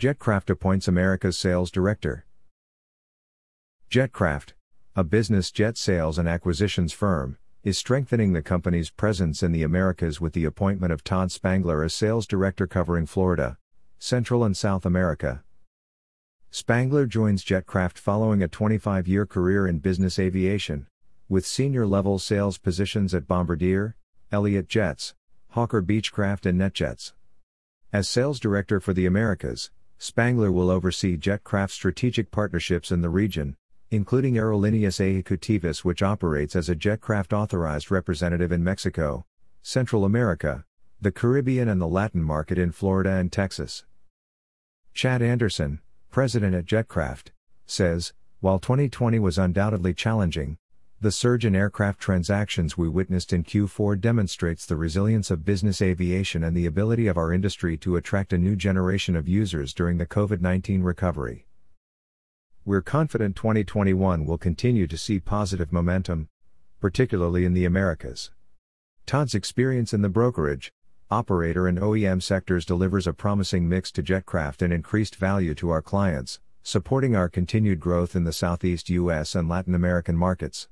Jetcraft appoints America's sales director. Jetcraft, a business jet sales and acquisitions firm, is strengthening the company's presence in the Americas with the appointment of Todd Spangler as sales director covering Florida, Central and South America. Spangler joins Jetcraft following a 25 year career in business aviation, with senior level sales positions at Bombardier, Elliott Jets, Hawker Beechcraft, and NetJets. As sales director for the Americas, Spangler will oversee Jetcraft's strategic partnerships in the region, including Aerolíneas Ejecutivas, which operates as a Jetcraft authorized representative in Mexico, Central America, the Caribbean, and the Latin market in Florida and Texas. Chad Anderson, president at Jetcraft, says, while 2020 was undoubtedly challenging, the surge in aircraft transactions we witnessed in Q4 demonstrates the resilience of business aviation and the ability of our industry to attract a new generation of users during the COVID 19 recovery. We're confident 2021 will continue to see positive momentum, particularly in the Americas. Todd's experience in the brokerage, operator and OEM sectors delivers a promising mix to Jetcraft and increased value to our clients, supporting our continued growth in the Southeast US and Latin American markets.